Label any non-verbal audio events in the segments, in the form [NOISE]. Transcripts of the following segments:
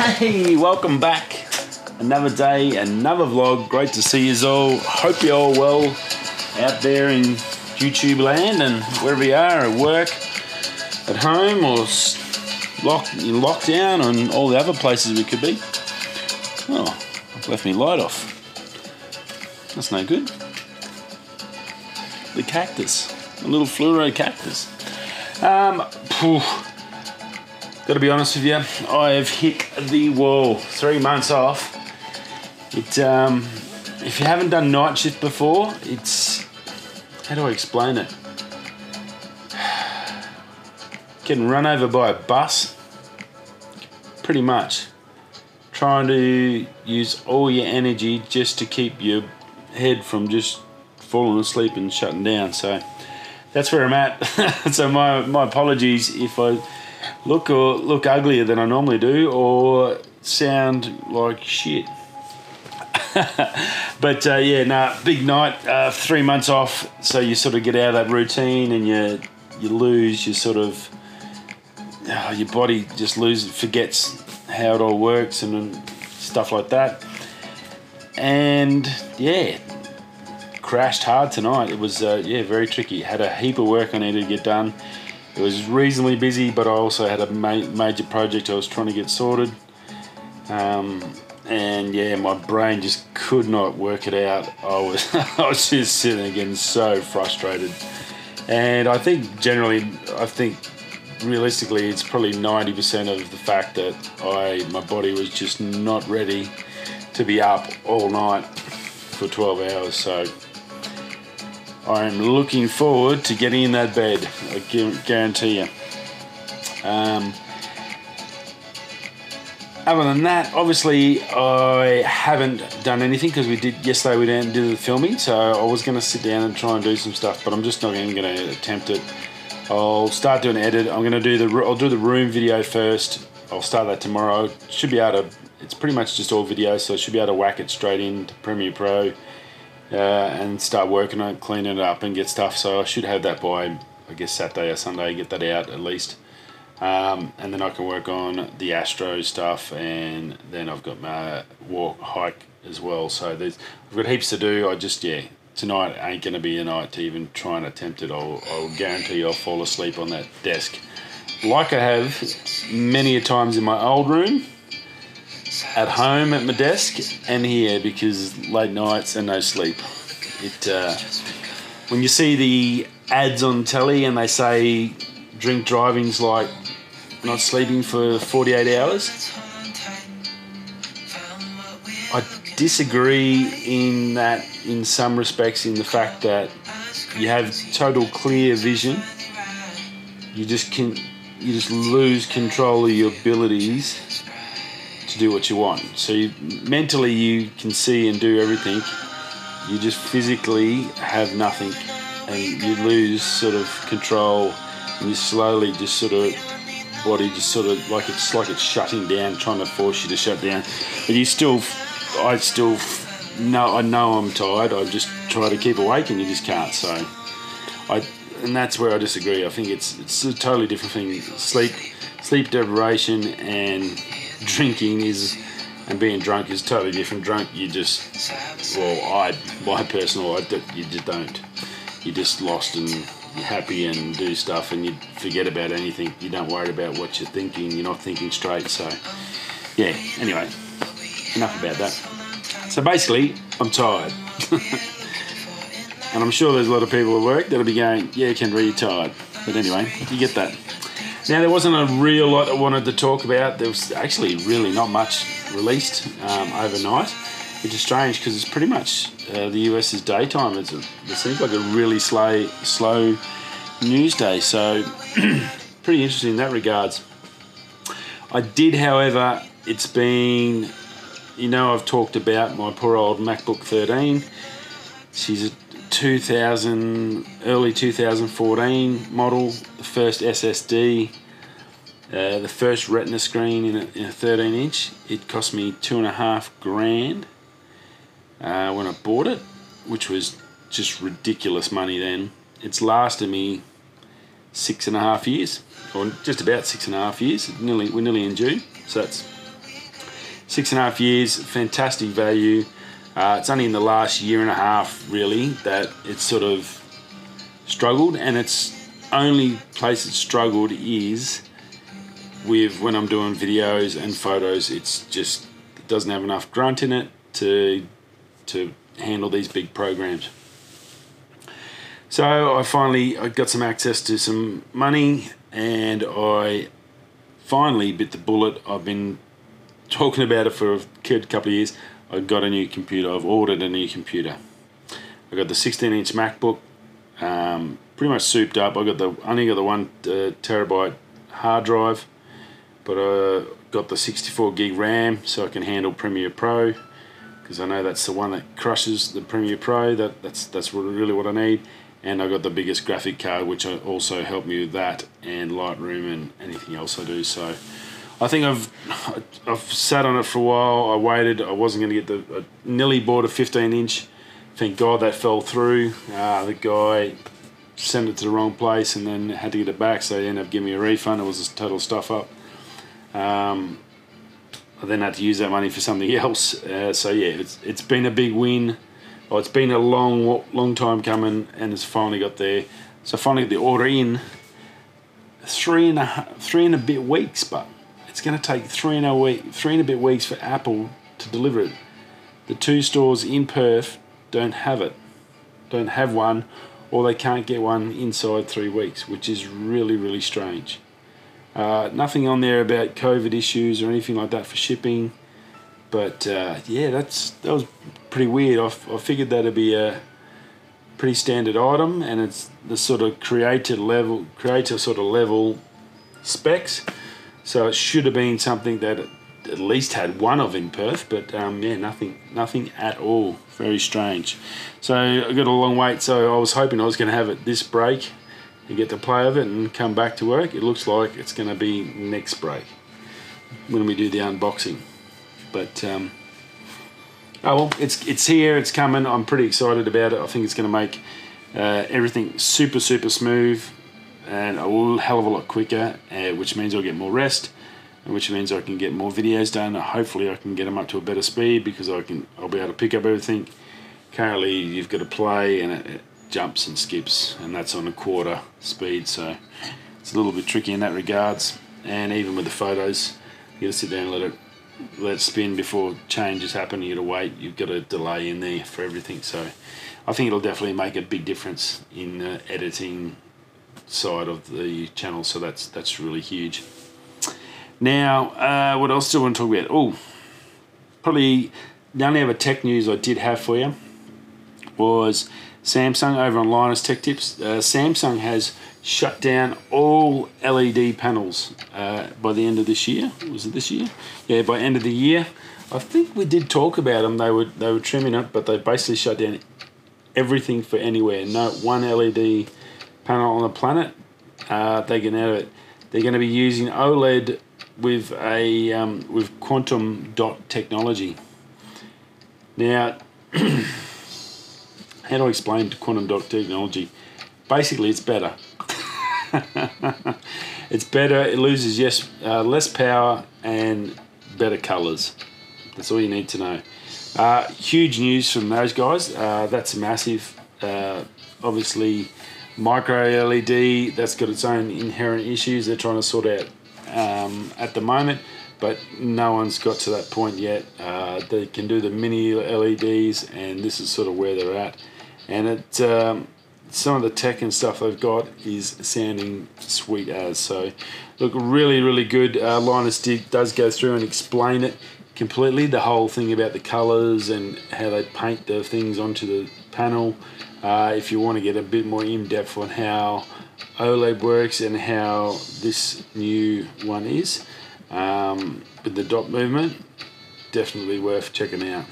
Hey, welcome back. Another day, another vlog. Great to see you all. Hope you're all well out there in YouTube land and wherever you are at work, at home, or lock, in lockdown, and all the other places we could be. Oh, I've left me light off. That's no good. The cactus, a little fluoro cactus. Um, phew. Got to be honest with you, I have hit the wall. Three months off. It, um, if you haven't done night shift before, it's how do I explain it? [SIGHS] Getting run over by a bus, pretty much. Trying to use all your energy just to keep your head from just falling asleep and shutting down. So that's where I'm at. [LAUGHS] so my my apologies if I look or look uglier than I normally do or sound like shit. [LAUGHS] but uh, yeah, nah, big night, uh, three months off, so you sort of get out of that routine and you you lose your sort of uh, your body just loses forgets how it all works and, stuff like that. And yeah, crashed hard tonight. It was uh, yeah very tricky. Had a heap of work I needed to get done. It was reasonably busy, but I also had a ma- major project I was trying to get sorted. Um, and yeah, my brain just could not work it out. I was [LAUGHS] I was just sitting getting so frustrated. And I think generally, I think realistically, it's probably ninety percent of the fact that I my body was just not ready to be up all night for twelve hours. So I'm looking forward to getting in that bed. I guarantee you. Um, other than that, obviously, I haven't done anything because we did yesterday. We didn't do the filming, so I was going to sit down and try and do some stuff, but I'm just not even going to attempt it. I'll start doing edit. I'm going to do the I'll do the room video first. I'll start that tomorrow. Should be able to. It's pretty much just all video, so I should be able to whack it straight into Premiere Pro uh, and start working on it, cleaning it up, and get stuff. So I should have that by I guess Saturday or Sunday. Get that out at least. Um, and then I can work on the Astro stuff, and then I've got my walk hike as well. So there's I've got heaps to do. I just yeah, tonight ain't gonna be a night to even try and attempt it. I'll, I'll guarantee I'll fall asleep on that desk, like I have many a times in my old room, at home at my desk, and here because late nights and no sleep. It uh, when you see the ads on telly and they say drink driving's like not sleeping for 48 hours. I disagree in that, in some respects, in the fact that you have total clear vision. You just can, you just lose control of your abilities to do what you want. So you, mentally, you can see and do everything. You just physically have nothing, and you lose sort of control. And you slowly just sort of body just sort of like it's like it's shutting down, trying to force you to shut down. But you still, I still know I know I'm tired. I just try to keep awake, and you just can't. So, I and that's where I disagree. I think it's it's a totally different thing. Sleep, sleep deprivation, and drinking is. And being drunk is totally different. Drunk, you just, well, I, my personal, I, you just don't. You're just lost and you're happy and do stuff and you forget about anything. You don't worry about what you're thinking. You're not thinking straight. So, yeah. Anyway, enough about that. So basically, I'm tired, [LAUGHS] and I'm sure there's a lot of people at work that'll be going, "Yeah, Kendra, you're tired." But anyway, you get that. Now there wasn't a real lot I wanted to talk about. There was actually really not much released um, overnight, which is strange because it's pretty much uh, the US's daytime. A, it seems like a really slow, slow news day. So [CLEARS THROAT] pretty interesting in that regards. I did, however, it's been, you know, I've talked about my poor old MacBook 13. She's a 2000, early 2014 model, the first SSD, uh, the first Retina screen in a, in a 13 inch. It cost me two and a half grand uh, when I bought it, which was just ridiculous money then. It's lasted me six and a half years, or just about six and a half years. Nearly, we're nearly in June, so that's six and a half years, fantastic value. Uh, it's only in the last year and a half, really, that it's sort of struggled, and its only place it struggled is with when I'm doing videos and photos. It's just it doesn't have enough grunt in it to to handle these big programs. So I finally I got some access to some money, and I finally bit the bullet. I've been talking about it for a couple of years. I got a new computer. I've ordered a new computer. I got the 16 inch MacBook, um, pretty much souped up. I got the only got the one uh, terabyte hard drive, but I got the 64 gig RAM so I can handle Premiere Pro because I know that's the one that crushes the Premiere Pro. That that's that's really what I need. And I got the biggest graphic card, which also helped me with that and Lightroom and anything else I do. So I think I've I've sat on it for a while. I waited. I wasn't going to get the. I nearly bought a 15 inch. Thank God that fell through. Uh, the guy sent it to the wrong place and then had to get it back, so he ended up giving me a refund. It was a total stuff up. Um, I then had to use that money for something else. Uh, so yeah, it's it's been a big win. Well, it's been a long long time coming, and it's finally got there. So finally got the order in. Three and a three and a bit weeks, but it's going to take three and a week, three and a bit weeks for Apple to deliver it. The two stores in Perth don't have it, don't have one, or they can't get one inside three weeks, which is really really strange. Uh, nothing on there about COVID issues or anything like that for shipping, but uh, yeah, that's that was pretty weird. I, I figured that'd be a pretty standard item, and it's the sort of creator level, creator sort of level specs. So it should have been something that at least had one of in Perth, but um, yeah, nothing, nothing at all. Very strange. So I got a long wait. So I was hoping I was going to have it this break and get to play with it and come back to work. It looks like it's going to be next break when we do the unboxing. But um, oh well, it's it's here. It's coming. I'm pretty excited about it. I think it's going to make uh, everything super super smooth and a hell of a lot quicker, uh, which means I'll get more rest, which means I can get more videos done. Hopefully, I can get them up to a better speed because I can I'll be able to pick up everything. Currently, you've got to play and it jumps and skips, and that's on a quarter speed, so it's a little bit tricky in that regards. And even with the photos, you got to sit down and let it let it spin before changes happen. You got to wait. You've got a delay in there for everything. So I think it'll definitely make a big difference in the editing side of the channel. So that's that's really huge. Now, uh, what else do I want to talk about? Oh, probably the only other tech news I did have for you was Samsung over on Linus Tech Tips. Uh, Samsung has shut down all LED panels uh, by the end of this year. Was it this year? Yeah, by end of the year. I think we did talk about them. They were they were trimming it, but they basically shut down everything for anywhere. No one LED panel on the planet. Uh, they can have it. They're going to be using OLED with a um, with quantum dot technology. Now, [CLEARS THROAT] how do I explain quantum dot technology? Basically, it's better. [LAUGHS] it's better. It loses yes uh, less power and better colors. That's all you need to know. Uh, huge news from those guys. Uh, that's massive. Uh, obviously, micro LED. That's got its own inherent issues. They're trying to sort out um, at the moment, but no one's got to that point yet. Uh, they can do the mini LEDs, and this is sort of where they're at. And it um, some of the tech and stuff they've got is sounding sweet as. So, look, really, really good. Uh, Linus did, does go through and explain it completely, the whole thing about the colours and how they paint the things onto the panel. Uh, if you want to get a bit more in depth on how OLED works and how this new one is um, with the dot movement, definitely worth checking out.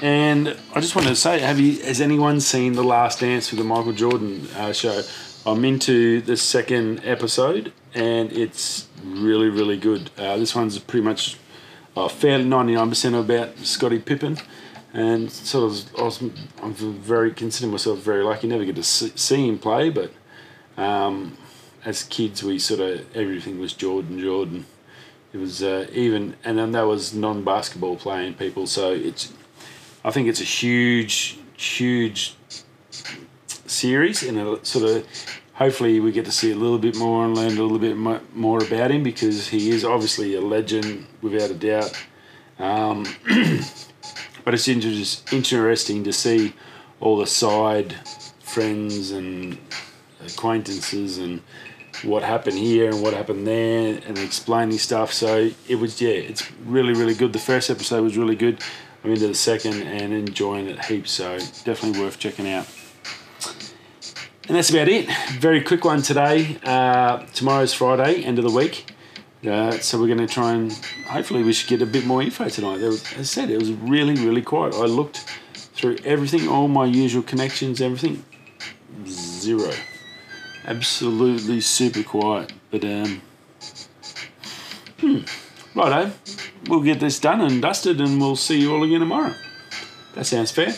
And I just wanted to say, have you? Has anyone seen the Last Dance with the Michael Jordan uh, show? I'm into the second episode, and it's really, really good. Uh, this one's pretty much uh, fairly 99% about Scottie Pippen, and sort of I was, I'm very consider myself very lucky. Never get to see him play, but um, as kids we sort of everything was Jordan, Jordan, it was uh, even, and then that was non-basketball playing people. So it's, I think it's a huge, huge series, and a sort of hopefully we get to see a little bit more and learn a little bit more about him because he is obviously a legend without a doubt. Um, [CLEARS THROAT] but it's inter- interesting to see all the side friends and acquaintances and what happened here and what happened there and explaining stuff. So it was yeah, it's really really good. The first episode was really good. I'm into the second and enjoying it heaps. So definitely worth checking out. And that's about it. Very quick one today. Uh, tomorrow's Friday, end of the week. Uh, so we're going to try and hopefully we should get a bit more info tonight. Was, as I said, it was really, really quiet. I looked through everything, all my usual connections, everything. Zero. Absolutely super quiet. But, um, hmm, righto. We'll get this done and dusted and we'll see you all again tomorrow. That sounds fair.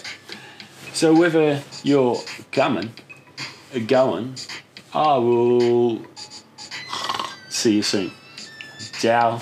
So whether you're coming, going, I will see you soon. Ciao.